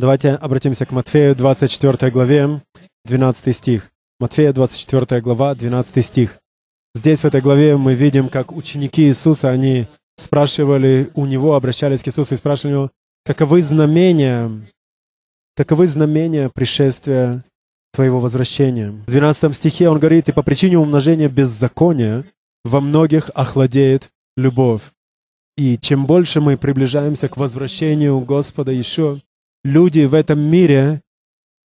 Давайте обратимся к Матфею 24 главе, 12 стих. Матфея 24 глава, 12 стих. Здесь в этой главе мы видим, как ученики Иисуса, они спрашивали у Него, обращались к Иисусу и спрашивали у Него, каковы знамения, каковы знамения пришествия Твоего возвращения. В 12 стихе он говорит, и по причине умножения беззакония во многих охладеет любовь. И чем больше мы приближаемся к возвращению Господа еще, люди в этом мире,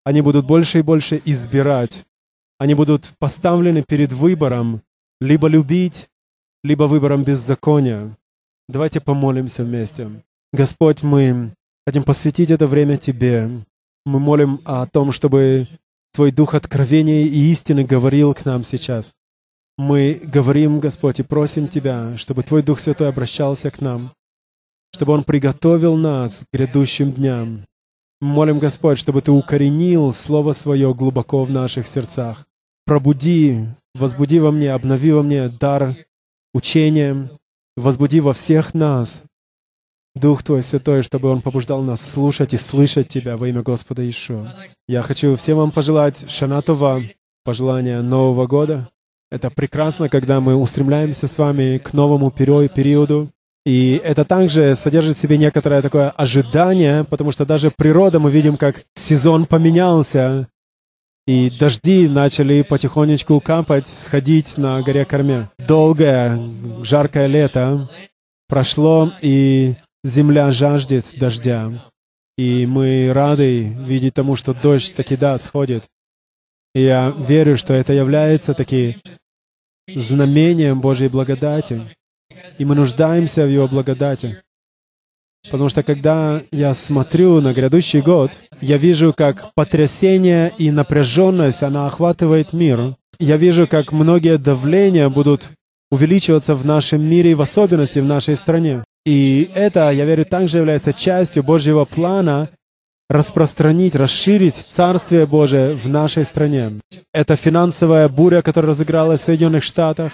они будут больше и больше избирать. Они будут поставлены перед выбором либо любить, либо выбором беззакония. Давайте помолимся вместе. Господь, мы хотим посвятить это время Тебе. Мы молим о том, чтобы Твой Дух откровения и истины говорил к нам сейчас. Мы говорим, Господь, и просим Тебя, чтобы Твой Дух Святой обращался к нам, чтобы Он приготовил нас к грядущим дням. Молим, Господь, чтобы Ты укоренил Слово Свое глубоко в наших сердцах. Пробуди, возбуди во мне, обнови во мне дар учения, возбуди во всех нас Дух Твой Святой, чтобы Он побуждал нас слушать и слышать Тебя во имя Господа Ишуа. Я хочу всем вам пожелать Шанатова, пожелания Нового года. Это прекрасно, когда мы устремляемся с вами к новому периоду. И это также содержит в себе некоторое такое ожидание, потому что даже природа, мы видим, как сезон поменялся, и дожди начали потихонечку капать, сходить на горе Корме. Долгое, жаркое лето прошло, и земля жаждет дождя. И мы рады видеть тому, что дождь таки да, сходит. И я верю, что это является таки знамением Божьей благодати. И мы нуждаемся в Его благодати. Потому что когда я смотрю на грядущий год, я вижу, как потрясение и напряженность, она охватывает мир. Я вижу, как многие давления будут увеличиваться в нашем мире и в особенности в нашей стране. И это, я верю, также является частью Божьего плана распространить, расширить Царствие Божие в нашей стране. Это финансовая буря, которая разыгралась в Соединенных Штатах.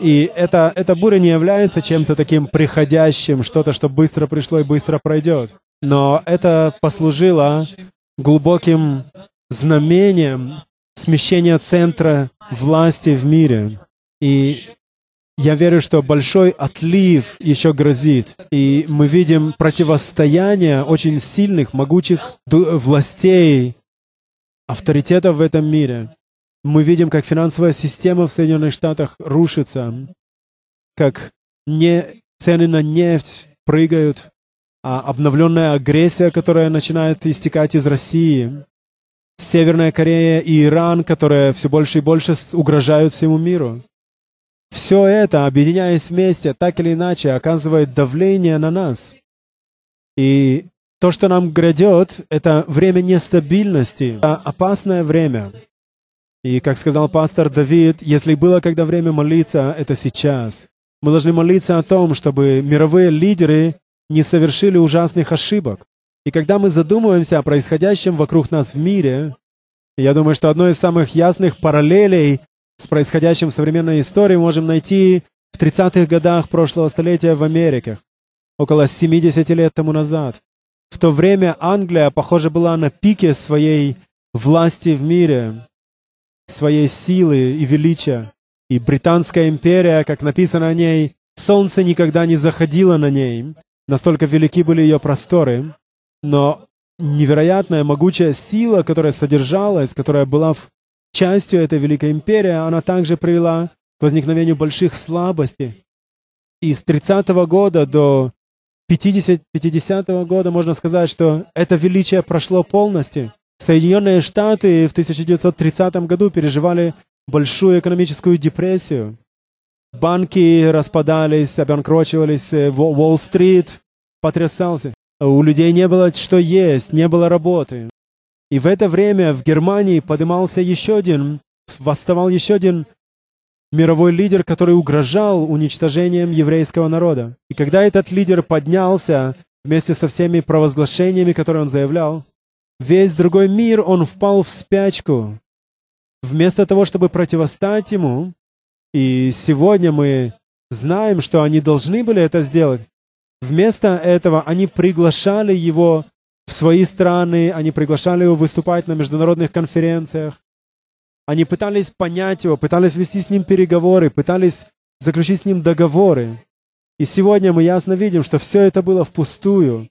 И это, эта буря не является чем-то таким приходящим, что-то, что быстро пришло и быстро пройдет. Но это послужило глубоким знамением смещения центра власти в мире. И я верю, что большой отлив еще грозит. И мы видим противостояние очень сильных, могучих властей, авторитетов в этом мире. Мы видим, как финансовая система в Соединенных Штатах рушится, как не, цены на нефть прыгают, а обновленная агрессия, которая начинает истекать из России, Северная Корея и Иран, которые все больше и больше угрожают всему миру. Все это, объединяясь вместе, так или иначе, оказывает давление на нас. И то, что нам грядет, это время нестабильности, это опасное время. И, как сказал пастор Давид, если было когда время молиться, это сейчас. Мы должны молиться о том, чтобы мировые лидеры не совершили ужасных ошибок. И когда мы задумываемся о происходящем вокруг нас в мире, я думаю, что одной из самых ясных параллелей с происходящим в современной истории можем найти в 30-х годах прошлого столетия в Америке, около 70 лет тому назад. В то время Англия, похоже, была на пике своей власти в мире, своей силы и величия. И Британская империя, как написано о ней, солнце никогда не заходило на ней, настолько велики были ее просторы. Но невероятная могучая сила, которая содержалась, которая была в частью этой великой империи, она также привела к возникновению больших слабостей. И с 30 -го года до 50, 50 -го года можно сказать, что это величие прошло полностью. Соединенные Штаты в 1930 году переживали большую экономическую депрессию. Банки распадались, обанкрочивались, э, Уолл-стрит потрясался. У людей не было что есть, не было работы. И в это время в Германии поднимался еще один, восставал еще один мировой лидер, который угрожал уничтожением еврейского народа. И когда этот лидер поднялся вместе со всеми провозглашениями, которые он заявлял, весь другой мир, он впал в спячку. Вместо того, чтобы противостать ему, и сегодня мы знаем, что они должны были это сделать, вместо этого они приглашали его в свои страны, они приглашали его выступать на международных конференциях. Они пытались понять его, пытались вести с ним переговоры, пытались заключить с ним договоры. И сегодня мы ясно видим, что все это было впустую.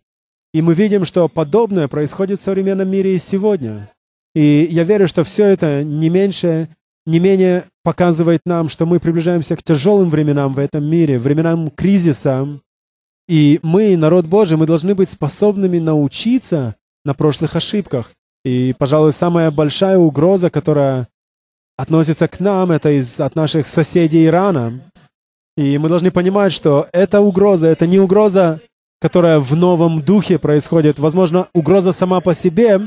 И мы видим, что подобное происходит в современном мире и сегодня. И я верю, что все это не меньше, не менее показывает нам, что мы приближаемся к тяжелым временам в этом мире, временам кризиса. И мы, народ Божий, мы должны быть способными научиться на прошлых ошибках. И, пожалуй, самая большая угроза, которая относится к нам, это из, от наших соседей Ирана. И мы должны понимать, что эта угроза, это не угроза, которая в новом духе происходит. Возможно, угроза сама по себе,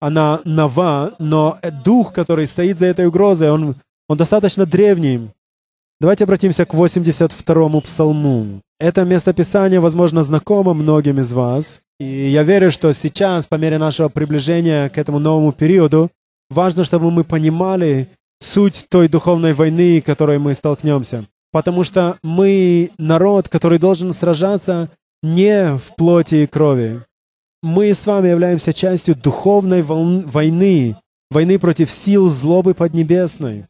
она нова, но дух, который стоит за этой угрозой, он, он достаточно древний. Давайте обратимся к 82-му псалму. Это местописание, возможно, знакомо многим из вас. И я верю, что сейчас, по мере нашего приближения к этому новому периоду, важно, чтобы мы понимали, суть той духовной войны, которой мы столкнемся. Потому что мы народ, который должен сражаться не в плоти и крови. Мы с вами являемся частью духовной войны, войны против сил злобы поднебесной.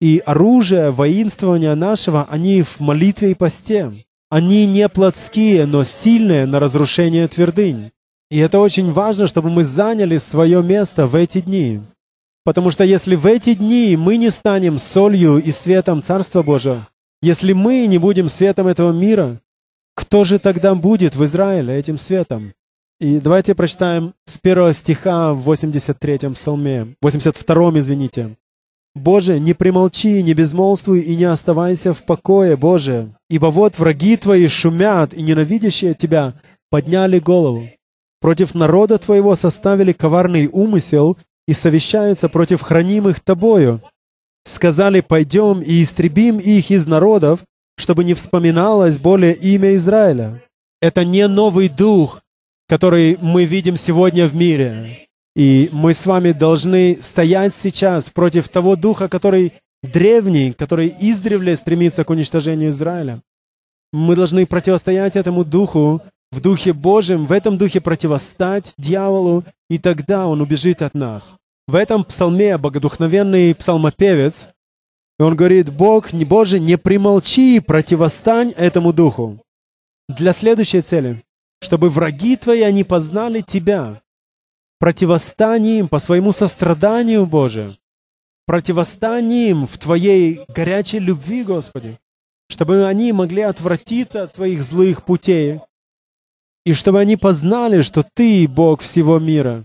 И оружие воинствования нашего, они в молитве и посте. Они не плотские, но сильные на разрушение твердынь. И это очень важно, чтобы мы заняли свое место в эти дни. Потому что если в эти дни мы не станем солью и светом Царства Божьего, если мы не будем светом этого мира, кто же тогда будет в Израиле этим светом? И давайте прочитаем с первого стиха в 83-м псалме, 82-м, извините. «Боже, не примолчи, не безмолвствуй и не оставайся в покое, Боже, ибо вот враги Твои шумят, и ненавидящие Тебя подняли голову. Против народа Твоего составили коварный умысел, и совещаются против хранимых тобою. Сказали, пойдем и истребим их из народов, чтобы не вспоминалось более имя Израиля. Это не новый дух, который мы видим сегодня в мире. И мы с вами должны стоять сейчас против того духа, который древний, который издревле стремится к уничтожению Израиля. Мы должны противостоять этому духу в Духе Божьем, в этом Духе противостать дьяволу, и тогда он убежит от нас. В этом псалме богодухновенный псалмопевец, он говорит, Бог, Боже, не примолчи, противостань этому Духу. Для следующей цели, чтобы враги твои, они познали Тебя. Противостань им по своему состраданию, Боже. Противостань им в Твоей горячей любви, Господи. Чтобы они могли отвратиться от своих злых путей и чтобы они познали, что Ты Бог всего мира.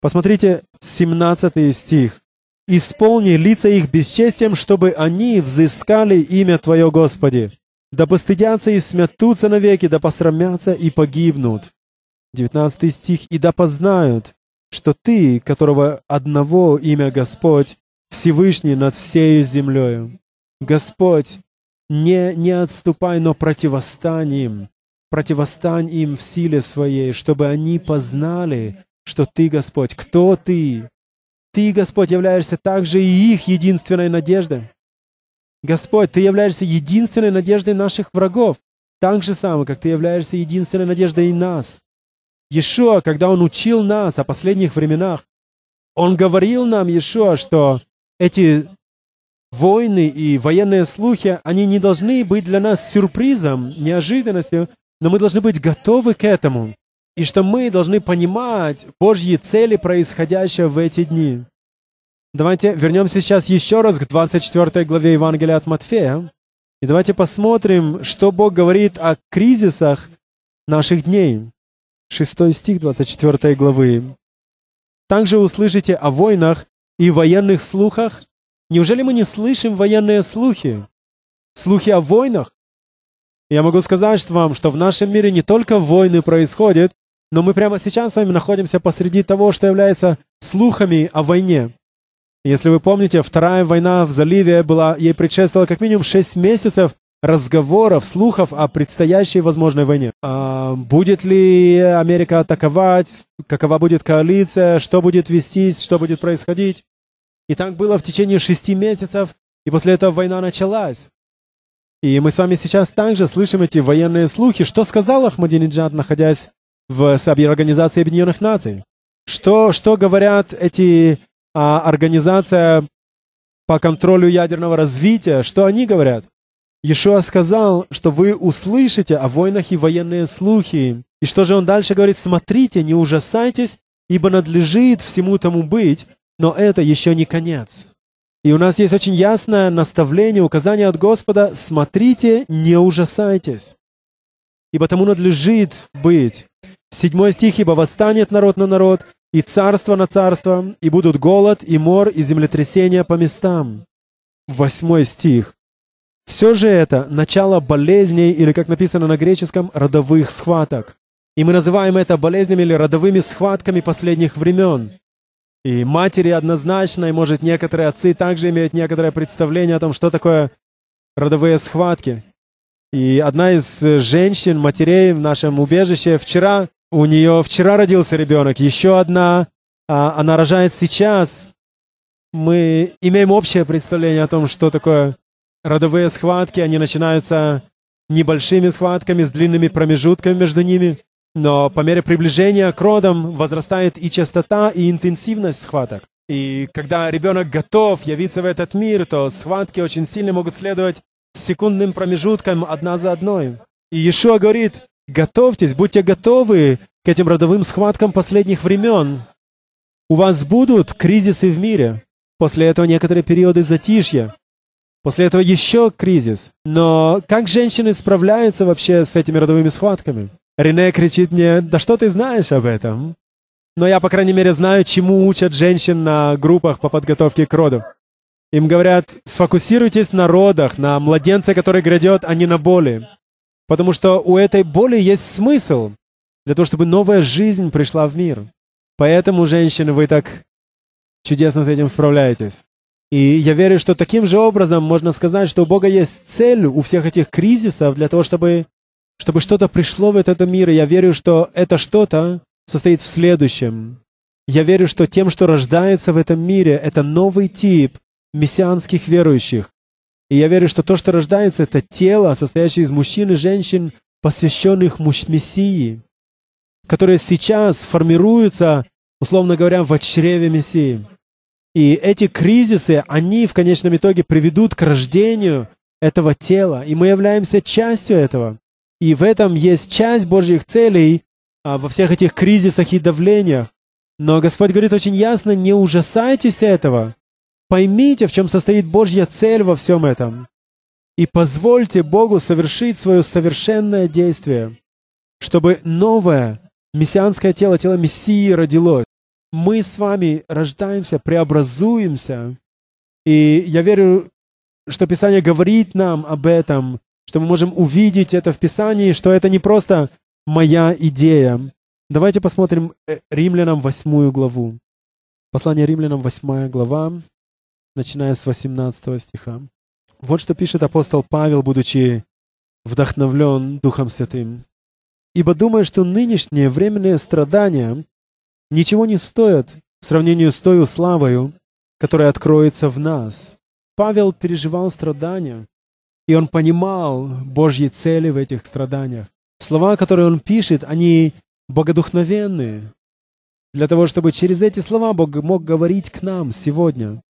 Посмотрите 17 стих. «Исполни лица их бесчестием, чтобы они взыскали имя Твое, Господи. Да постыдятся и смятутся навеки, да посрамятся и погибнут». 19 стих. «И да познают, что Ты, которого одного имя Господь, Всевышний над всею землею. Господь, не, не отступай, но противостань им, противостань им в силе своей, чтобы они познали, что Ты, Господь, кто Ты? Ты, Господь, являешься также и их единственной надеждой. Господь, Ты являешься единственной надеждой наших врагов, так же самое, как Ты являешься единственной надеждой и нас. Иешуа, когда Он учил нас о последних временах, Он говорил нам, Иешуа, что эти войны и военные слухи, они не должны быть для нас сюрпризом, неожиданностью, но мы должны быть готовы к этому. И что мы должны понимать Божьи цели, происходящие в эти дни. Давайте вернемся сейчас еще раз к 24 главе Евангелия от Матфея. И давайте посмотрим, что Бог говорит о кризисах наших дней. 6 стих 24 главы. Также услышите о войнах и военных слухах. Неужели мы не слышим военные слухи? Слухи о войнах? Я могу сказать вам, что в нашем мире не только войны происходят, но мы прямо сейчас с вами находимся посреди того, что является слухами о войне. Если вы помните, вторая война в заливе была, ей предшествовала как минимум 6 месяцев разговоров, слухов о предстоящей возможной войне. А будет ли Америка атаковать, какова будет коалиция, что будет вестись, что будет происходить. И так было в течение шести месяцев, и после этого война началась. И мы с вами сейчас также слышим эти военные слухи. Что сказал Ахмадинеджад, находясь в Организации Объединенных Наций. Что, что говорят эти а, организация по контролю ядерного развития? Что они говорят? Ишуа сказал, что вы услышите о войнах и военные слухи. И что же он дальше говорит? Смотрите, не ужасайтесь, ибо надлежит всему тому быть, но это еще не конец. И у нас есть очень ясное наставление, указание от Господа, смотрите, не ужасайтесь, ибо тому надлежит быть. Седьмой стих, ибо восстанет народ на народ, и царство на царство, и будут голод, и мор, и землетрясения по местам. Восьмой стих. Все же это начало болезней, или, как написано на греческом, родовых схваток. И мы называем это болезнями или родовыми схватками последних времен. И матери однозначно, и, может, некоторые отцы также имеют некоторое представление о том, что такое родовые схватки. И одна из женщин, матерей в нашем убежище, вчера, у нее вчера родился ребенок, еще одна, а она рожает сейчас. Мы имеем общее представление о том, что такое родовые схватки. Они начинаются небольшими схватками с длинными промежутками между ними. Но по мере приближения к родам возрастает и частота, и интенсивность схваток. И когда ребенок готов явиться в этот мир, то схватки очень сильно могут следовать секундным промежутком одна за одной. И Иешуа говорит, готовьтесь, будьте готовы к этим родовым схваткам последних времен. У вас будут кризисы в мире. После этого некоторые периоды затишья. После этого еще кризис. Но как женщины справляются вообще с этими родовыми схватками? Рене кричит мне, да что ты знаешь об этом? Но я, по крайней мере, знаю, чему учат женщин на группах по подготовке к роду. Им говорят, сфокусируйтесь на родах, на младенце, который грядет, а не на боли. Потому что у этой боли есть смысл для того, чтобы новая жизнь пришла в мир. Поэтому, женщины, вы так чудесно с этим справляетесь. И я верю, что таким же образом можно сказать, что у Бога есть цель у всех этих кризисов для того, чтобы чтобы что-то пришло в этот мир, и я верю, что это что-то состоит в следующем. Я верю, что тем, что рождается в этом мире, это новый тип мессианских верующих. И я верю, что то, что рождается, это тело, состоящее из мужчин и женщин, посвященных Мессии, которые сейчас формируются, условно говоря, в чреве Мессии. И эти кризисы, они в конечном итоге приведут к рождению этого тела, и мы являемся частью этого. И в этом есть часть Божьих целей а, во всех этих кризисах и давлениях. Но Господь говорит очень ясно, не ужасайтесь этого. Поймите, в чем состоит Божья цель во всем этом. И позвольте Богу совершить свое совершенное действие, чтобы новое мессианское тело, тело Мессии родилось. Мы с вами рождаемся, преобразуемся. И я верю, что Писание говорит нам об этом, что мы можем увидеть это в Писании, что это не просто моя идея. Давайте посмотрим э, Римлянам восьмую главу. Послание Римлянам восьмая глава, начиная с 18 стиха. Вот что пишет апостол Павел, будучи вдохновлен Духом Святым. «Ибо думаю, что нынешние временные страдания ничего не стоят в сравнении с той славою, которая откроется в нас». Павел переживал страдания, и он понимал Божьи цели в этих страданиях. Слова, которые он пишет, они богодухновенные. Для того, чтобы через эти слова Бог мог говорить к нам сегодня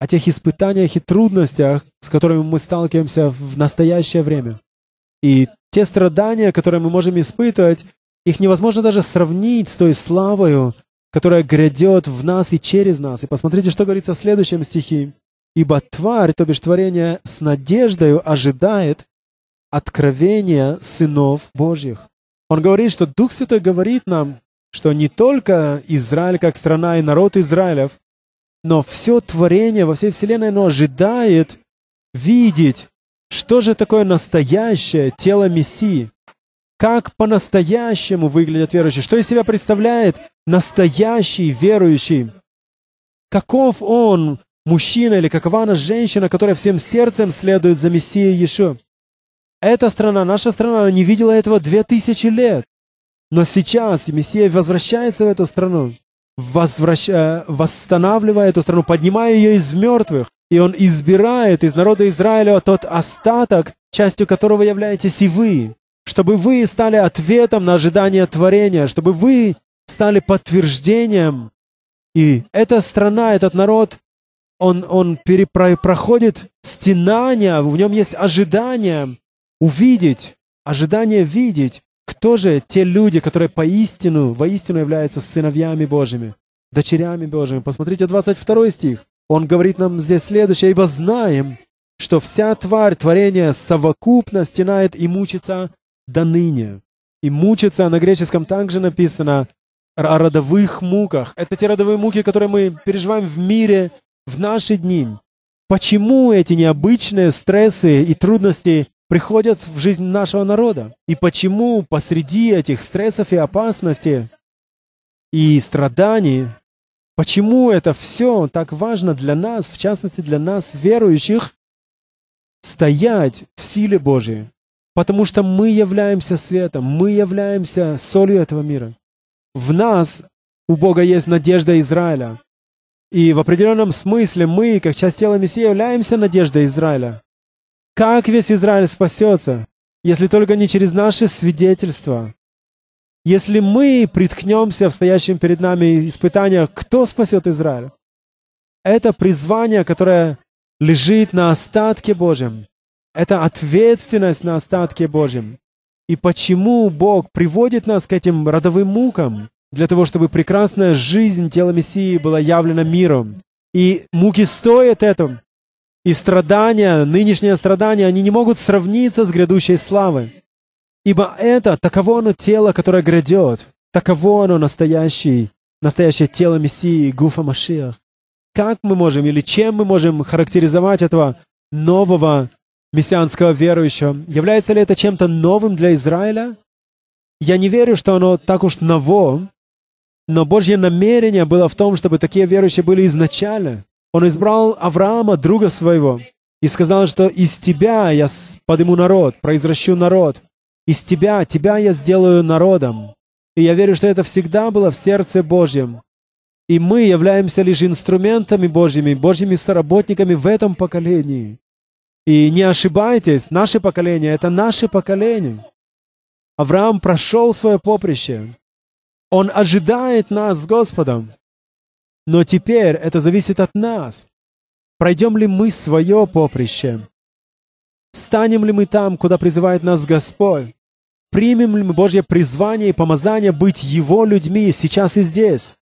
о тех испытаниях и трудностях, с которыми мы сталкиваемся в настоящее время. И те страдания, которые мы можем испытывать, их невозможно даже сравнить с той славою, которая грядет в нас и через нас. И посмотрите, что говорится в следующем стихе. Ибо тварь, то бишь творение, с надеждою ожидает откровения сынов Божьих. Он говорит, что Дух Святой говорит нам, что не только Израиль как страна и народ Израилев, но все творение во всей Вселенной, оно ожидает видеть, что же такое настоящее тело Мессии, как по-настоящему выглядят верующие, что из себя представляет настоящий верующий, каков он мужчина или какова она женщина, которая всем сердцем следует за Мессией Иешуа. Эта страна, наша страна, не видела этого две тысячи лет. Но сейчас Мессия возвращается в эту страну, возвращ... Э, восстанавливая эту страну, поднимая ее из мертвых. И Он избирает из народа Израиля тот остаток, частью которого являетесь и вы, чтобы вы стали ответом на ожидание творения, чтобы вы стали подтверждением. И эта страна, этот народ, он, он перепро- проходит стенания, в нем есть ожидание увидеть, ожидание видеть, кто же те люди, которые поистину, воистину являются сыновьями Божьими, дочерями Божьими. Посмотрите 22 стих. Он говорит нам здесь следующее, «Ибо знаем, что вся тварь творения совокупно стенает и мучится до ныне». И мучится на греческом также написано о родовых муках. Это те родовые муки, которые мы переживаем в мире в наши дни. Почему эти необычные стрессы и трудности приходят в жизнь нашего народа? И почему посреди этих стрессов и опасностей и страданий, почему это все так важно для нас, в частности для нас, верующих, стоять в силе Божией? Потому что мы являемся светом, мы являемся солью этого мира. В нас у Бога есть надежда Израиля. И в определенном смысле мы, как часть тела Мессии, являемся надеждой Израиля. Как весь Израиль спасется, если только не через наши свидетельства? Если мы приткнемся в стоящем перед нами испытаниях, кто спасет Израиль? Это призвание, которое лежит на остатке Божьем. Это ответственность на остатке Божьем. И почему Бог приводит нас к этим родовым мукам? для того, чтобы прекрасная жизнь тела Мессии была явлена миром. И муки стоят этого. И страдания, нынешние страдания, они не могут сравниться с грядущей славой. Ибо это, таково оно тело, которое грядет. Таково оно настоящее, настоящее тело Мессии, Гуфа Машиах. Как мы можем или чем мы можем характеризовать этого нового мессианского верующего? Является ли это чем-то новым для Израиля? Я не верю, что оно так уж ново, но Божье намерение было в том, чтобы такие верующие были изначально. Он избрал Авраама, друга своего, и сказал, что из тебя я подниму народ, произращу народ. Из тебя, тебя я сделаю народом. И я верю, что это всегда было в сердце Божьем. И мы являемся лишь инструментами Божьими, Божьими соработниками в этом поколении. И не ошибайтесь, наше поколение — это наше поколение. Авраам прошел свое поприще. Он ожидает нас с Господом. Но теперь это зависит от нас. Пройдем ли мы свое поприще? Станем ли мы там, куда призывает нас Господь? Примем ли мы Божье призвание и помазание быть Его людьми сейчас и здесь?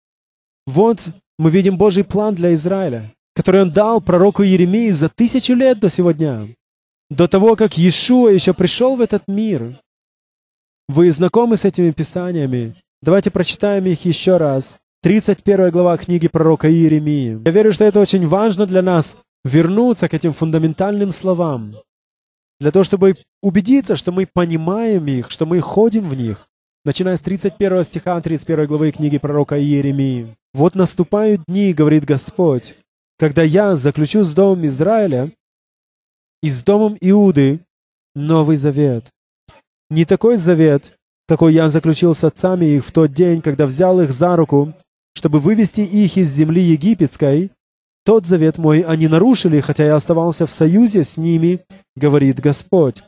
Вот мы видим Божий план для Израиля, который Он дал пророку Еремии за тысячу лет до сегодня, до того, как Иешуа еще пришел в этот мир. Вы знакомы с этими писаниями? Давайте прочитаем их еще раз. 31 глава книги пророка Иеремии. Я верю, что это очень важно для нас вернуться к этим фундаментальным словам. Для того, чтобы убедиться, что мы понимаем их, что мы ходим в них. Начиная с 31 стиха 31 главы книги пророка Иеремии. «Вот наступают дни, — говорит Господь, — когда я заключу с домом Израиля и с домом Иуды новый завет. Не такой завет, какой я заключил с отцами их в тот день, когда взял их за руку, чтобы вывести их из земли египетской, тот завет мой они нарушили, хотя я оставался в союзе с ними, говорит Господь.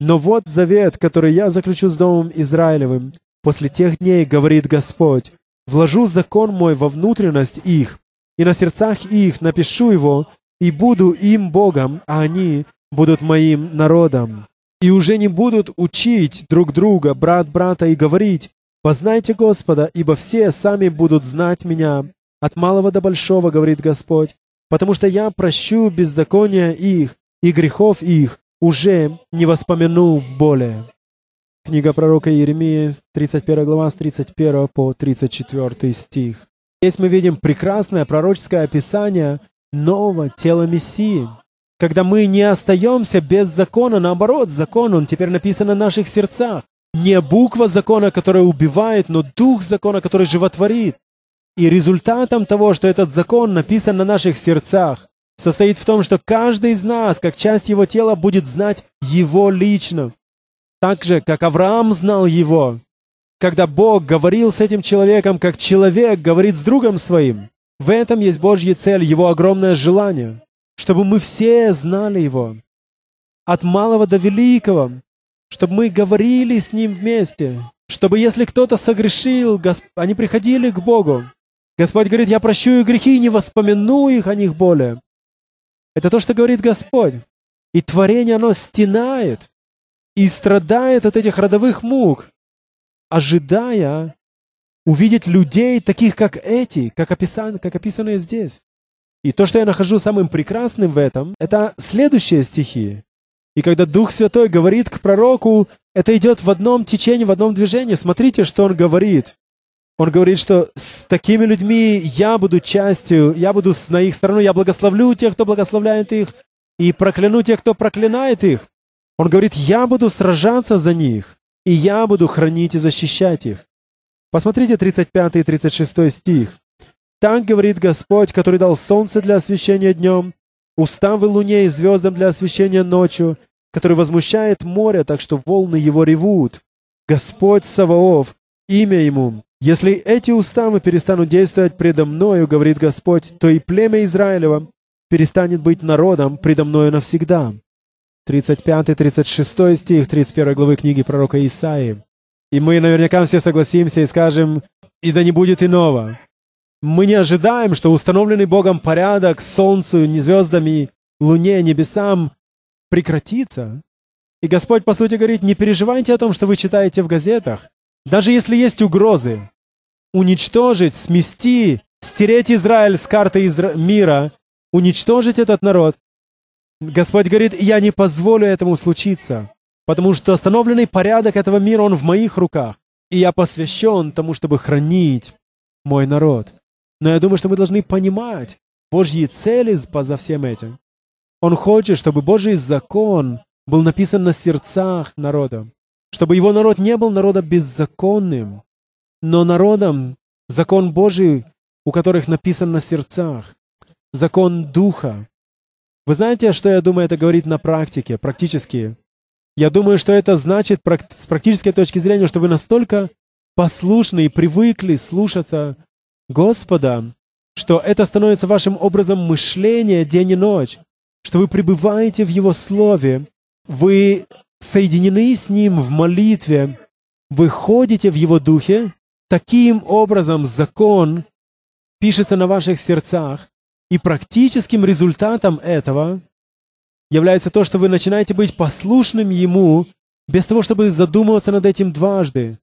Но вот завет, который я заключу с Домом Израилевым. После тех дней, говорит Господь, вложу закон мой во внутренность их, и на сердцах их напишу его, и буду им Богом, а они будут моим народом и уже не будут учить друг друга, брат брата, и говорить, «Познайте Господа, ибо все сами будут знать Меня, от малого до большого, говорит Господь, потому что я прощу беззакония их и грехов их, уже не воспомяну более». Книга пророка Иеремии, 31 глава, с 31 по 34 стих. Здесь мы видим прекрасное пророческое описание нового тела Мессии — когда мы не остаемся без закона, наоборот, закон, он теперь написан на наших сердцах. Не буква закона, которая убивает, но дух закона, который животворит. И результатом того, что этот закон написан на наших сердцах, состоит в том, что каждый из нас, как часть его тела, будет знать его лично. Так же, как Авраам знал его. Когда Бог говорил с этим человеком, как человек говорит с другом своим. В этом есть Божья цель, его огромное желание чтобы мы все знали Его, от малого до великого, чтобы мы говорили с Ним вместе, чтобы если кто-то согрешил, Госп... они приходили к Богу. Господь говорит, я прощу их грехи и не воспомяну их о них более. Это то, что говорит Господь. И творение, оно стенает и страдает от этих родовых мук, ожидая увидеть людей, таких как эти, как, описан, как описанные здесь. И то, что я нахожу самым прекрасным в этом, это следующие стихи. И когда Дух Святой говорит к пророку, это идет в одном течении, в одном движении. Смотрите, что он говорит. Он говорит, что с такими людьми я буду частью, я буду на их сторону, я благословлю тех, кто благословляет их, и прокляну тех, кто проклинает их. Он говорит, я буду сражаться за них, и я буду хранить и защищать их. Посмотрите 35 и 36 стих. Так говорит Господь, который дал солнце для освещения днем, уставы луне и звездам для освещения ночью, который возмущает море, так что волны его ревут. Господь Саваоф, имя ему. Если эти уставы перестанут действовать предо мною, говорит Господь, то и племя Израилева перестанет быть народом предо мною навсегда. 35-36 стих 31 главы книги пророка Исаии. И мы наверняка все согласимся и скажем, и да не будет иного. Мы не ожидаем, что установленный Богом порядок солнцу, не звездами, луне, небесам прекратится. И Господь, по сути, говорит, не переживайте о том, что вы читаете в газетах. Даже если есть угрозы, уничтожить, смести, стереть Израиль с карты Изра... мира, уничтожить этот народ, Господь говорит, я не позволю этому случиться, потому что установленный порядок этого мира, он в моих руках, и я посвящен тому, чтобы хранить мой народ. Но я думаю, что мы должны понимать Божьи цели поза всем этим. Он хочет, чтобы Божий закон был написан на сердцах народа, чтобы его народ не был народом беззаконным, но народом закон Божий, у которых написан на сердцах, закон Духа, вы знаете, что я думаю, это говорит на практике, практически? Я думаю, что это значит с практической точки зрения, что вы настолько послушны и привыкли слушаться Господа, что это становится вашим образом мышления день и ночь, что вы пребываете в Его Слове, вы соединены с Ним в молитве, вы ходите в Его Духе, таким образом закон пишется на ваших сердцах, и практическим результатом этого является то, что вы начинаете быть послушным Ему без того, чтобы задумываться над этим дважды.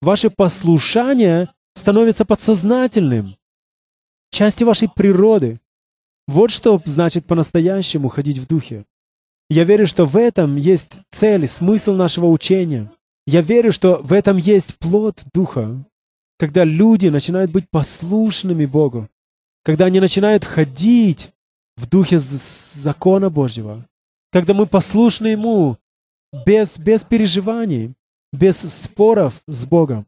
Ваше послушание становится подсознательным, частью вашей природы. Вот что значит по-настоящему ходить в духе. Я верю, что в этом есть цель, смысл нашего учения. Я верю, что в этом есть плод Духа, когда люди начинают быть послушными Богу когда они начинают ходить в духе закона Божьего, когда мы послушны Ему без, без переживаний, без споров с Богом.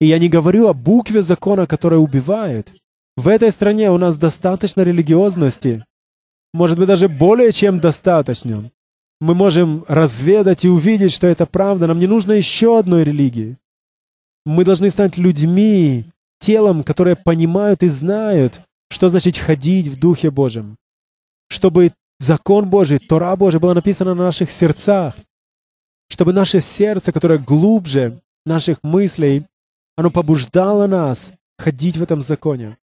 И я не говорю о букве закона, которая убивает. В этой стране у нас достаточно религиозности, может быть, даже более чем достаточно. Мы можем разведать и увидеть, что это правда. Нам не нужно еще одной религии. Мы должны стать людьми, телом, которые понимают и знают, что значит ходить в Духе Божьем. Чтобы закон Божий, Тора Божия была написана на наших сердцах. Чтобы наше сердце, которое глубже наших мыслей, оно побуждало нас ходить в этом законе.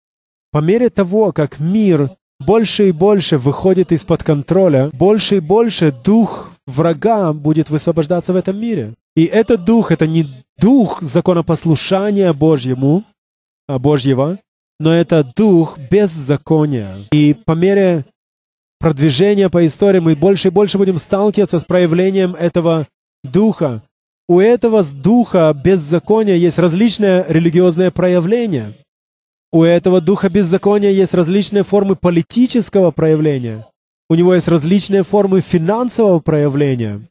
По мере того, как мир больше и больше выходит из-под контроля, больше и больше дух врага будет высвобождаться в этом мире. И этот дух — это не дух законопослушания Божьему, а Божьего, но это дух беззакония. И по мере продвижения по истории мы больше и больше будем сталкиваться с проявлением этого духа. У этого духа беззакония есть различные религиозные проявления. У этого духа беззакония есть различные формы политического проявления. У него есть различные формы финансового проявления.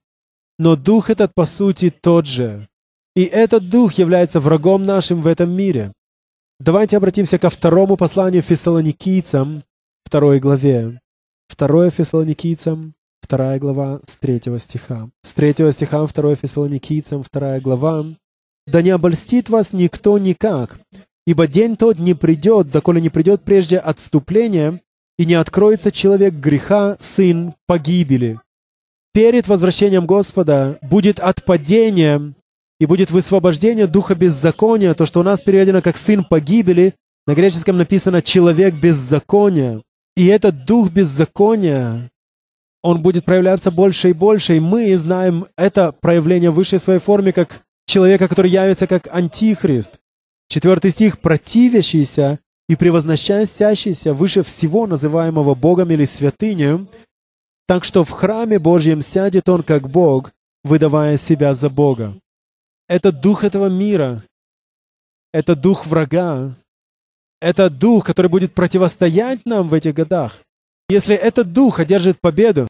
Но дух этот, по сути, тот же. И этот дух является врагом нашим в этом мире. Давайте обратимся ко второму посланию фессалоникийцам, второй главе. Второе фессалоникийцам, вторая глава, с третьего стиха. С третьего стиха второе фессалоникийцам, вторая глава. «Да не обольстит вас никто никак, ибо день тот не придет, доколе не придет прежде отступление, и не откроется человек греха, сын погибели. перед возвращением Господа будет отпадение и будет высвобождение духа беззакония, то, что у нас переведено как «сын погибели», на греческом написано «человек беззакония». И этот дух беззакония, он будет проявляться больше и больше, и мы знаем это проявление в высшей своей форме как человека, который явится как антихрист. Четвертый стих «противящийся и превозносящийся выше всего называемого Богом или святыню, так что в храме Божьем сядет он как Бог, выдавая себя за Бога». Это дух этого мира, это дух врага, это дух, который будет противостоять нам в этих годах. Если этот дух одержит победу,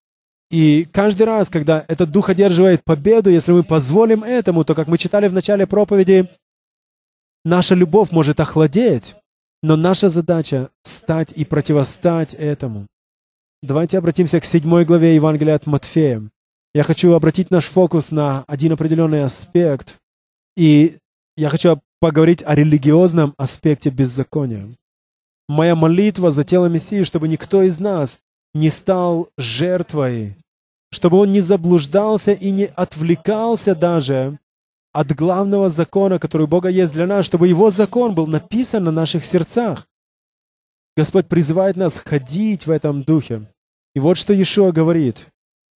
и каждый раз, когда этот дух одерживает победу, если мы позволим этому, то, как мы читали в начале проповеди, наша любовь может охладеть, но наша задача — стать и противостать этому. Давайте обратимся к седьмой главе Евангелия от Матфея. Я хочу обратить наш фокус на один определенный аспект, и я хочу поговорить о религиозном аспекте беззакония. Моя молитва за тело Мессии, чтобы никто из нас не стал жертвой, чтобы он не заблуждался и не отвлекался даже от главного закона, который у Бога есть для нас, чтобы Его закон был написан на наших сердцах. Господь призывает нас ходить в этом духе. И вот что Иешуа говорит,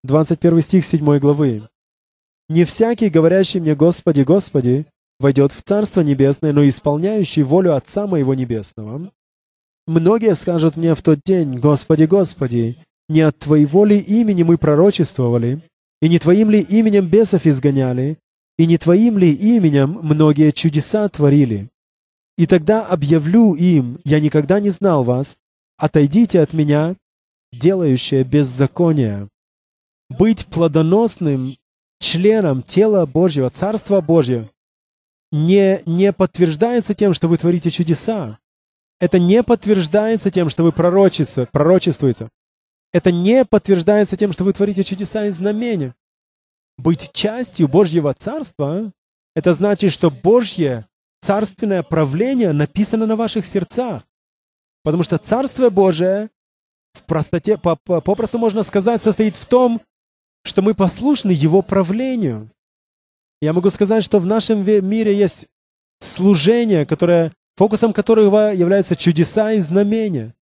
21 стих 7 главы. «Не всякий, говорящий мне, Господи, Господи, войдет в Царство Небесное, но исполняющий волю Отца Моего Небесного. Многие скажут мне в тот день, Господи, Господи, не от Твоего ли имени мы пророчествовали, и не Твоим ли именем бесов изгоняли, и не Твоим ли именем многие чудеса творили? И тогда объявлю им, я никогда не знал вас, отойдите от меня, делающие беззаконие. Быть плодоносным членом тела Божьего, Царства Божьего, не, не подтверждается тем, что вы творите чудеса. Это не подтверждается тем, что вы пророчица, пророчествуете. Это не подтверждается тем, что вы творите чудеса и знамения. Быть частью Божьего Царства — это значит, что Божье царственное правление написано на ваших сердцах. Потому что Царство Божие в простоте, попросту можно сказать, состоит в том, что мы послушны Его правлению. Я могу сказать, что в нашем мире есть служение, которое, фокусом которого являются чудеса и знамения,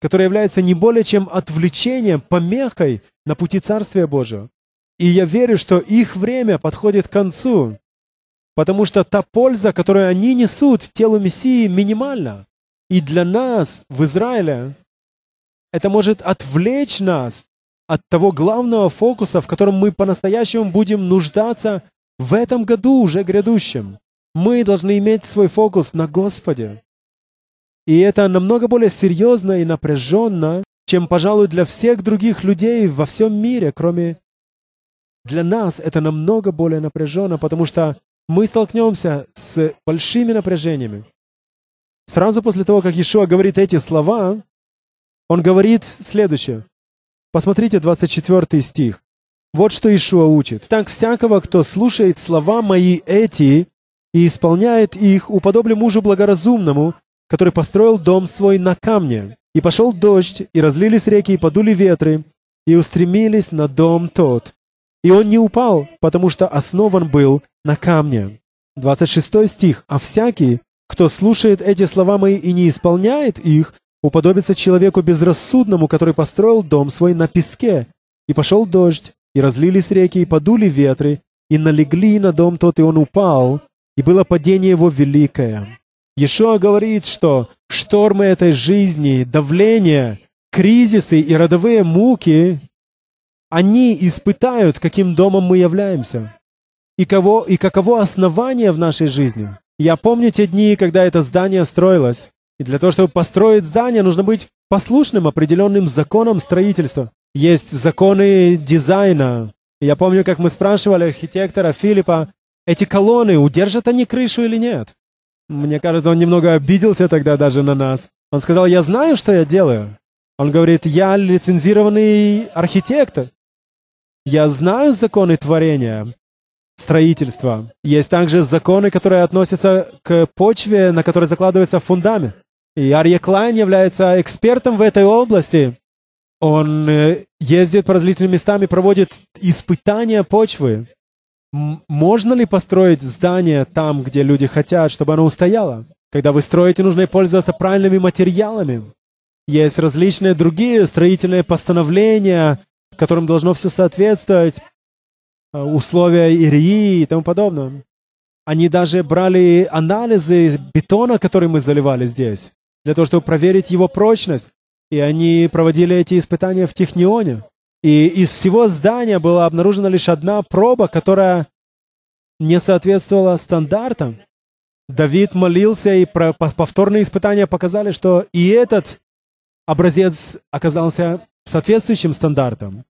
которое является не более чем отвлечением, помехой на пути Царствия Божьего. И я верю, что их время подходит к концу, потому что та польза, которую они несут телу Мессии, минимальна. И для нас в Израиле это может отвлечь нас от того главного фокуса, в котором мы по-настоящему будем нуждаться в этом году уже грядущем. Мы должны иметь свой фокус на Господе. И это намного более серьезно и напряженно, чем, пожалуй, для всех других людей во всем мире, кроме... Для нас это намного более напряженно, потому что мы столкнемся с большими напряжениями. Сразу после того, как Иешуа говорит эти слова, он говорит следующее. Посмотрите 24 стих. Вот что Ишуа учит. «Так всякого, кто слушает слова мои эти и исполняет их, уподоблю мужу благоразумному, который построил дом свой на камне. И пошел дождь, и разлились реки, и подули ветры, и устремились на дом тот. И он не упал, потому что основан был на камне». 26 стих. «А всякий, кто слушает эти слова мои и не исполняет их, уподобится человеку безрассудному, который построил дом свой на песке. И пошел дождь, и разлились реки, и подули ветры, и налегли на дом тот, и он упал, и было падение его великое. Ешуа говорит, что штормы этой жизни, давление, кризисы и родовые муки, они испытают, каким домом мы являемся. И, кого, и каково основание в нашей жизни. Я помню те дни, когда это здание строилось. И для того, чтобы построить здание, нужно быть послушным определенным законам строительства. Есть законы дизайна. Я помню, как мы спрашивали архитектора Филиппа, эти колонны, удержат они крышу или нет? Мне кажется, он немного обиделся тогда даже на нас. Он сказал, я знаю, что я делаю. Он говорит, я лицензированный архитектор. Я знаю законы творения, строительства. Есть также законы, которые относятся к почве, на которой закладывается фундамент. И Арья Клайн является экспертом в этой области. Он э, ездит по различным местам и проводит испытания почвы. Можно ли построить здание там, где люди хотят, чтобы оно устояло? Когда вы строите, нужно пользоваться правильными материалами. Есть различные другие строительные постановления, которым должно все соответствовать, э, условия ИРИ и тому подобное. Они даже брали анализы бетона, который мы заливали здесь, для того, чтобы проверить его прочность. И они проводили эти испытания в Технионе. И из всего здания была обнаружена лишь одна проба, которая не соответствовала стандартам. Давид молился, и повторные испытания показали, что и этот образец оказался соответствующим стандартам.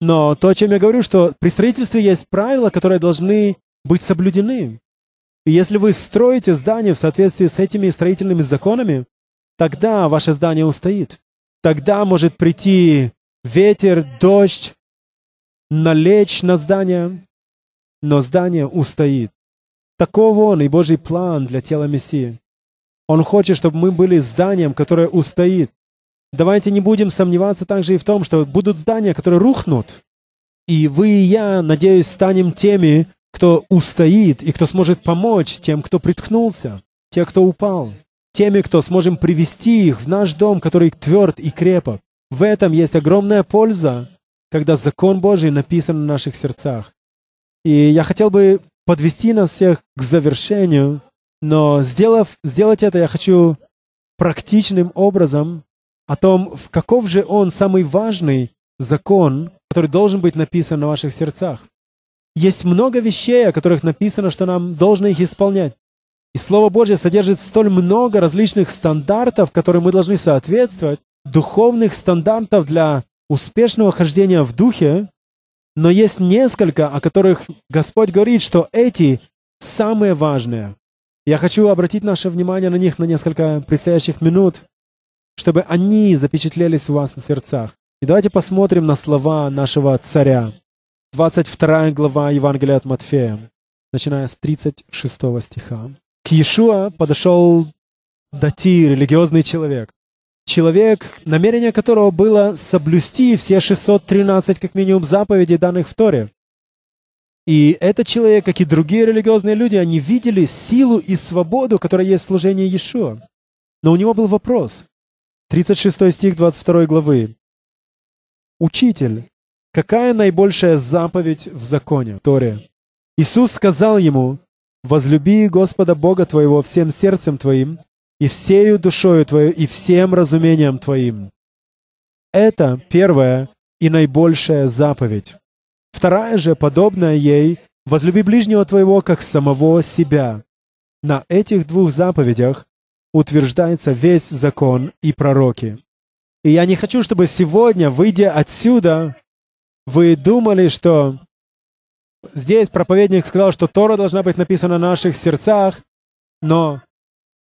Но то, о чем я говорю, что при строительстве есть правила, которые должны быть соблюдены. И если вы строите здание в соответствии с этими строительными законами, тогда ваше здание устоит. Тогда может прийти ветер, дождь, налечь на здание, но здание устоит. Таков он и Божий план для тела Мессии. Он хочет, чтобы мы были зданием, которое устоит. Давайте не будем сомневаться также и в том, что будут здания, которые рухнут. И вы и я, надеюсь, станем теми, кто устоит и кто сможет помочь тем, кто приткнулся, те, кто упал, теми, кто сможем привести их в наш дом, который тверд и крепок. В этом есть огромная польза, когда закон Божий написан в наших сердцах. И я хотел бы подвести нас всех к завершению, но сделав, сделать это я хочу практичным образом, о том, в каков же он самый важный закон, который должен быть написан на ваших сердцах. Есть много вещей, о которых написано, что нам должно их исполнять. И Слово Божье содержит столь много различных стандартов, которые мы должны соответствовать, духовных стандартов для успешного хождения в духе, но есть несколько, о которых Господь говорит, что эти самые важные. Я хочу обратить наше внимание на них на несколько предстоящих минут чтобы они запечатлелись у вас на сердцах. И давайте посмотрим на слова нашего царя. 22 глава Евангелия от Матфея, начиная с 36 стиха. К Иешуа подошел Дати, религиозный человек. Человек, намерение которого было соблюсти все 613 как минимум заповедей, данных в Торе. И этот человек, как и другие религиозные люди, они видели силу и свободу, которая есть в служении Иешуа. Но у него был вопрос. 36 стих 22 главы. «Учитель, какая наибольшая заповедь в законе, Торе?» Иисус сказал ему, «Возлюби Господа Бога твоего всем сердцем твоим, и всею душою твою, и всем разумением твоим». Это первая и наибольшая заповедь. Вторая же, подобная ей, «Возлюби ближнего твоего, как самого себя». На этих двух заповедях утверждается весь закон и пророки. И я не хочу, чтобы сегодня, выйдя отсюда, вы думали, что здесь проповедник сказал, что Тора должна быть написана на наших сердцах, но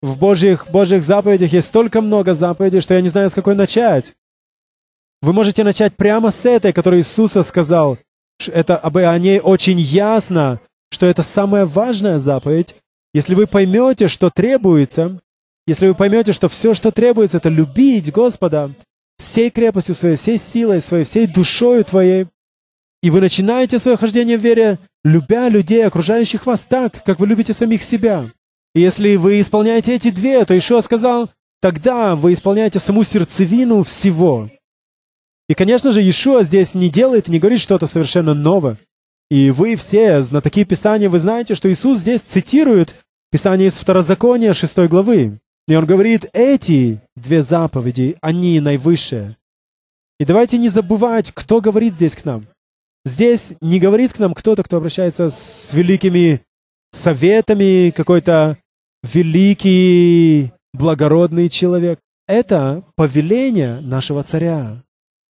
в Божьих, в Божьих заповедях есть столько много заповедей, что я не знаю, с какой начать. Вы можете начать прямо с этой, которую Иисуса сказал. Это об о ней очень ясно, что это самая важная заповедь. Если вы поймете, что требуется, если вы поймете, что все, что требуется, это любить Господа всей крепостью своей, всей силой своей, всей душою твоей, и вы начинаете свое хождение в вере, любя людей, окружающих вас так, как вы любите самих себя. Если вы исполняете эти две, то Ишуа сказал, тогда вы исполняете саму сердцевину всего. И, конечно же, Иешуа здесь не делает, не говорит что-то совершенно новое. И вы все, знатоки Писания, вы знаете, что Иисус здесь цитирует Писание из Второзакония 6 главы. И он говорит, эти две заповеди, они наивысшие. И давайте не забывать, кто говорит здесь к нам. Здесь не говорит к нам кто-то, кто обращается с великими советами, какой-то великий, благородный человек. Это повеление нашего царя,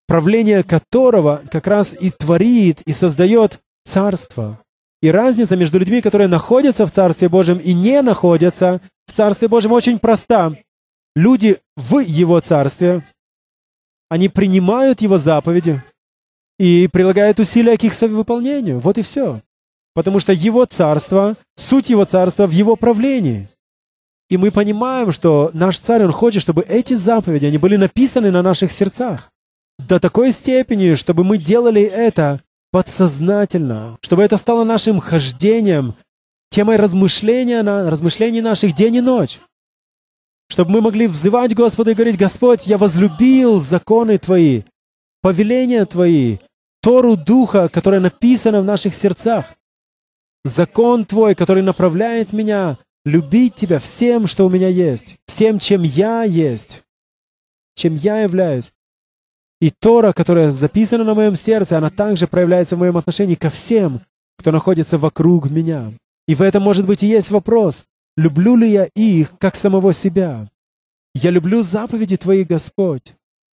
правление которого как раз и творит, и создает царство. И разница между людьми, которые находятся в Царстве Божьем и не находятся в Царстве Божьем, очень проста. Люди в Его Царстве, они принимают Его заповеди и прилагают усилия к их выполнению. Вот и все. Потому что Его Царство, суть Его Царства в Его правлении. И мы понимаем, что наш Царь, Он хочет, чтобы эти заповеди, они были написаны на наших сердцах. до такой степени, чтобы мы делали это подсознательно, чтобы это стало нашим хождением, темой размышления, на, размышлений наших день и ночь. Чтобы мы могли взывать Господу и говорить, Господь, я возлюбил законы Твои, повеления Твои, Тору Духа, которая написана в наших сердцах. Закон Твой, который направляет меня любить Тебя всем, что у меня есть, всем, чем я есть, чем я являюсь. И Тора, которая записана на моем сердце, она также проявляется в моем отношении ко всем, кто находится вокруг меня. И в этом, может быть, и есть вопрос. Люблю ли я их, как самого себя? Я люблю заповеди Твои, Господь.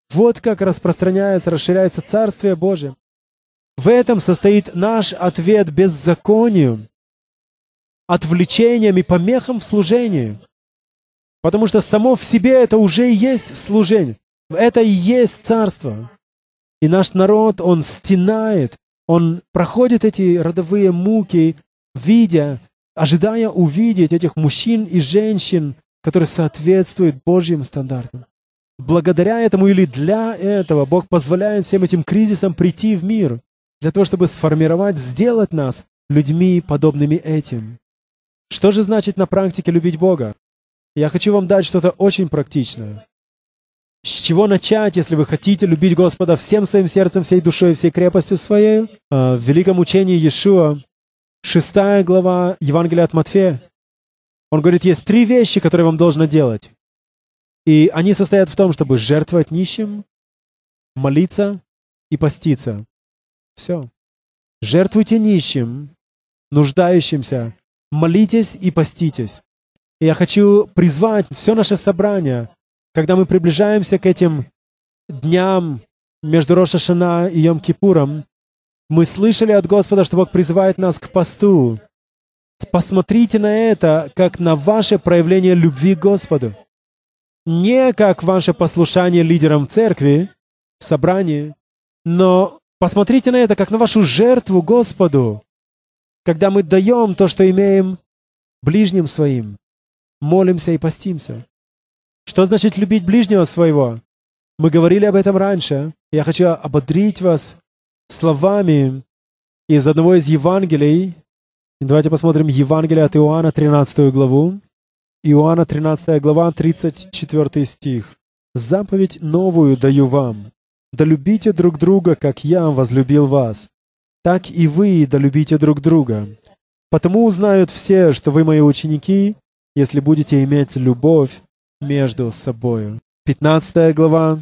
Вот как распространяется, расширяется Царствие Божие. В этом состоит наш ответ беззаконию, отвлечением и помехам в служении. Потому что само в себе это уже и есть служение. Это и есть царство. И наш народ, он стенает, он проходит эти родовые муки, видя, ожидая увидеть этих мужчин и женщин, которые соответствуют Божьим стандартам. Благодаря этому или для этого Бог позволяет всем этим кризисам прийти в мир, для того, чтобы сформировать, сделать нас людьми, подобными этим. Что же значит на практике любить Бога? Я хочу вам дать что-то очень практичное. С чего начать, если вы хотите любить Господа всем своим сердцем, всей душой, всей крепостью своей? А, в великом учении Иешуа, шестая глава Евангелия от Матфея, он говорит, есть три вещи, которые вам должно делать. И они состоят в том, чтобы жертвовать нищим, молиться и поститься. Все. Жертвуйте нищим, нуждающимся, молитесь и поститесь. И я хочу призвать все наше собрание, когда мы приближаемся к этим дням между Рошашана и Йом-Кипуром, мы слышали от Господа, что Бог призывает нас к посту. Посмотрите на это, как на ваше проявление любви к Господу. Не как ваше послушание лидерам церкви в собрании, но посмотрите на это, как на вашу жертву Господу, когда мы даем то, что имеем ближним своим, молимся и постимся. Что значит любить ближнего своего? Мы говорили об этом раньше. Я хочу ободрить вас словами из одного из Евангелий. Давайте посмотрим Евангелие от Иоанна, 13 главу. Иоанна, 13 глава, 34 стих. «Заповедь новую даю вам. Да любите друг друга, как я возлюбил вас. Так и вы да любите друг друга. Потому узнают все, что вы мои ученики, если будете иметь любовь между собой. 15 глава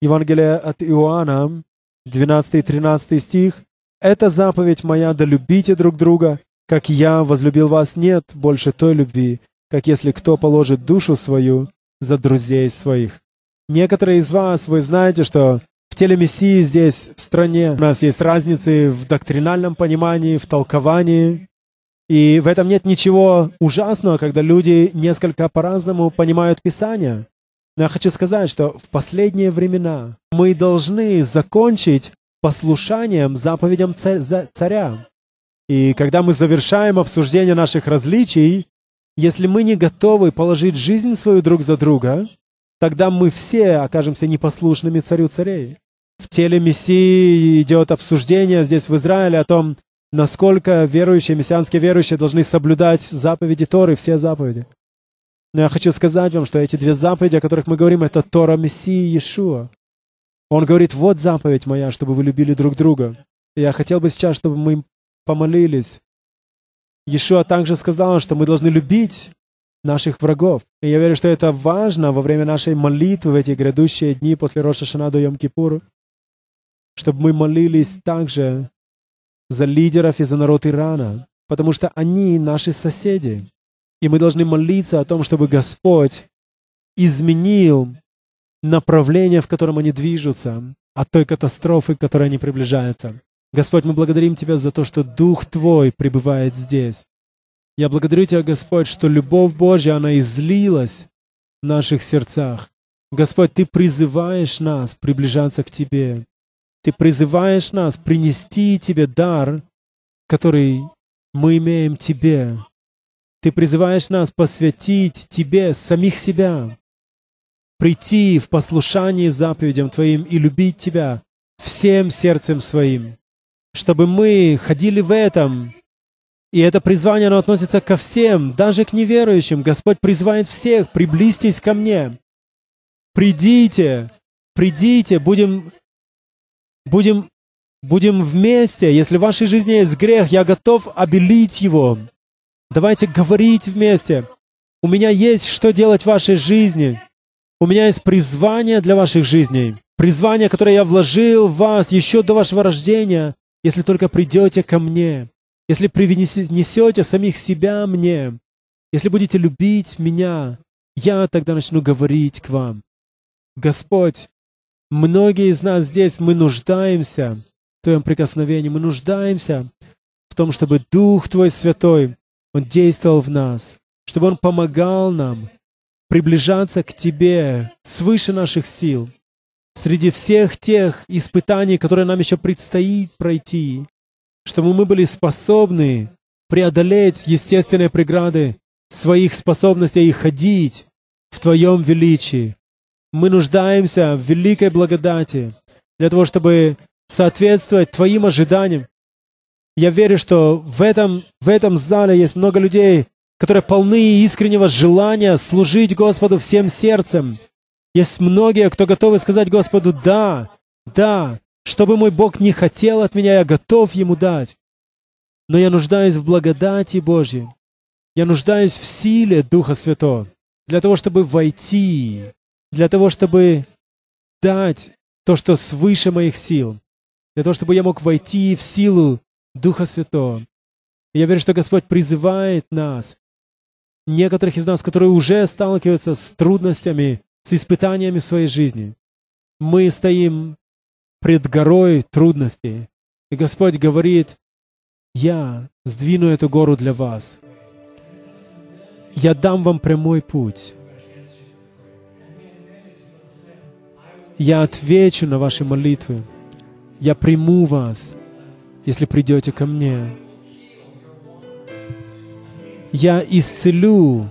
Евангелия от Иоанна, 12-13 стих. «Это заповедь моя, да любите друг друга, как я возлюбил вас, нет больше той любви, как если кто положит душу свою за друзей своих». Некоторые из вас, вы знаете, что в теле Мессии здесь, в стране, у нас есть разницы в доктринальном понимании, в толковании, и в этом нет ничего ужасного, когда люди несколько по-разному понимают Писание. Но я хочу сказать, что в последние времена мы должны закончить послушанием заповедям царя. И когда мы завершаем обсуждение наших различий, если мы не готовы положить жизнь свою друг за друга, тогда мы все окажемся непослушными царю царей. В теле Мессии идет обсуждение здесь в Израиле о том, насколько верующие, мессианские верующие должны соблюдать заповеди Торы, все заповеди. Но я хочу сказать вам, что эти две заповеди, о которых мы говорим, это Тора Мессии Иешуа. Он говорит, вот заповедь моя, чтобы вы любили друг друга. И я хотел бы сейчас, чтобы мы помолились. Иешуа также сказал, что мы должны любить наших врагов. И я верю, что это важно во время нашей молитвы в эти грядущие дни после Роша Шана до Йом-Кипура, чтобы мы молились также за лидеров и за народ Ирана, потому что они наши соседи. И мы должны молиться о том, чтобы Господь изменил направление, в котором они движутся, от той катастрофы, к которой они приближаются. Господь, мы благодарим Тебя за то, что Дух Твой пребывает здесь. Я благодарю Тебя, Господь, что любовь Божья, она излилась в наших сердцах. Господь, Ты призываешь нас приближаться к Тебе. Ты призываешь нас принести Тебе дар, который мы имеем Тебе. Ты призываешь нас посвятить Тебе самих себя, прийти в послушании заповедям Твоим и любить Тебя всем сердцем своим, чтобы мы ходили в этом. И это призвание, оно относится ко всем, даже к неверующим. Господь призывает всех, приблизьтесь ко мне. Придите, придите, будем, будем, будем вместе. Если в вашей жизни есть грех, я готов обелить его. Давайте говорить вместе. У меня есть что делать в вашей жизни. У меня есть призвание для ваших жизней. Призвание, которое я вложил в вас еще до вашего рождения, если только придете ко мне. Если принесете самих себя мне. Если будете любить меня, я тогда начну говорить к вам. Господь, многие из нас здесь, мы нуждаемся в Твоем прикосновении, мы нуждаемся в том, чтобы Дух Твой Святой, Он действовал в нас, чтобы Он помогал нам приближаться к Тебе свыше наших сил, среди всех тех испытаний, которые нам еще предстоит пройти, чтобы мы были способны преодолеть естественные преграды своих способностей и ходить в Твоем величии. Мы нуждаемся в великой благодати для того, чтобы соответствовать Твоим ожиданиям. Я верю, что в этом, в этом зале есть много людей, которые полны искреннего желания служить Господу всем сердцем. Есть многие, кто готовы сказать Господу «Да, да, что бы мой Бог не хотел от меня, я готов Ему дать. Но я нуждаюсь в благодати Божьей. Я нуждаюсь в силе Духа Святого для того, чтобы войти, для того, чтобы дать то, что свыше моих сил, для того, чтобы я мог войти в силу Духа Святого. я верю, что Господь призывает нас некоторых из нас, которые уже сталкиваются с трудностями, с испытаниями в своей жизни. Мы стоим пред горой трудностей. И Господь говорит, я сдвину эту гору для вас. Я дам вам прямой путь. Я отвечу на ваши молитвы. Я приму вас, если придете ко мне я исцелю,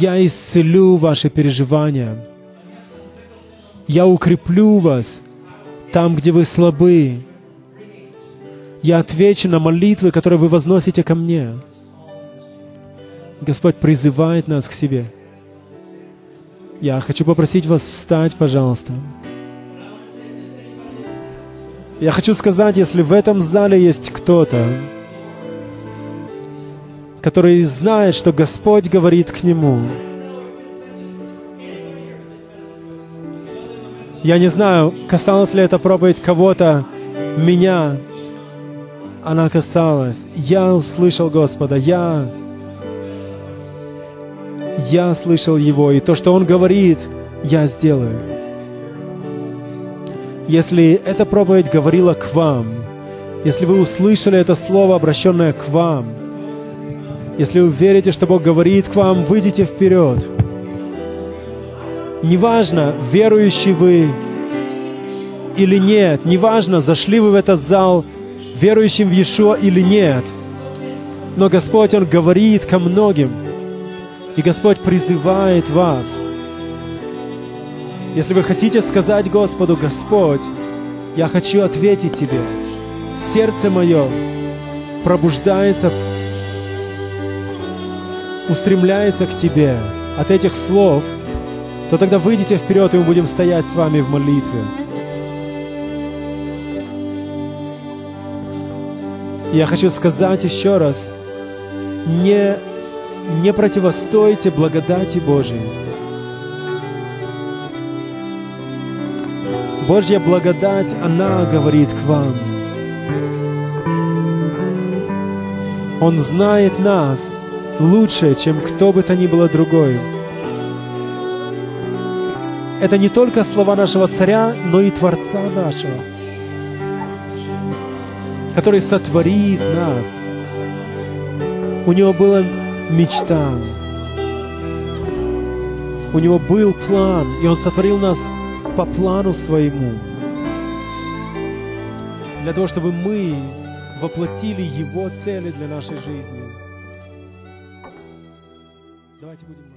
я исцелю ваши переживания. Я укреплю вас там, где вы слабы. Я отвечу на молитвы, которые вы возносите ко мне. Господь призывает нас к себе. Я хочу попросить вас встать, пожалуйста. Я хочу сказать, если в этом зале есть кто-то, который знает, что Господь говорит к нему. Я не знаю, касалась ли эта проповедь кого-то, меня. Она касалась. Я услышал Господа, я, я слышал Его, и то, что Он говорит, я сделаю. Если эта проповедь говорила к вам, если вы услышали это слово, обращенное к вам – если вы верите, что Бог говорит к вам, выйдите вперед. Неважно, верующий вы или нет, неважно, зашли вы в этот зал верующим в Иешуа или нет, но Господь, Он говорит ко многим, и Господь призывает вас. Если вы хотите сказать Господу, Господь, я хочу ответить Тебе, сердце мое пробуждается устремляется к Тебе от этих слов, то тогда выйдите вперед, и мы будем стоять с вами в молитве. Я хочу сказать еще раз, не, не противостойте благодати Божьей. Божья благодать, она говорит к вам. Он знает нас, лучше, чем кто бы то ни было другой. Это не только слова нашего царя, но и Творца нашего, который, сотворив нас, у него была мечта, у него был план, и он сотворил нас по плану своему, для того, чтобы мы воплотили Его цели для нашей жизни. Давайте будем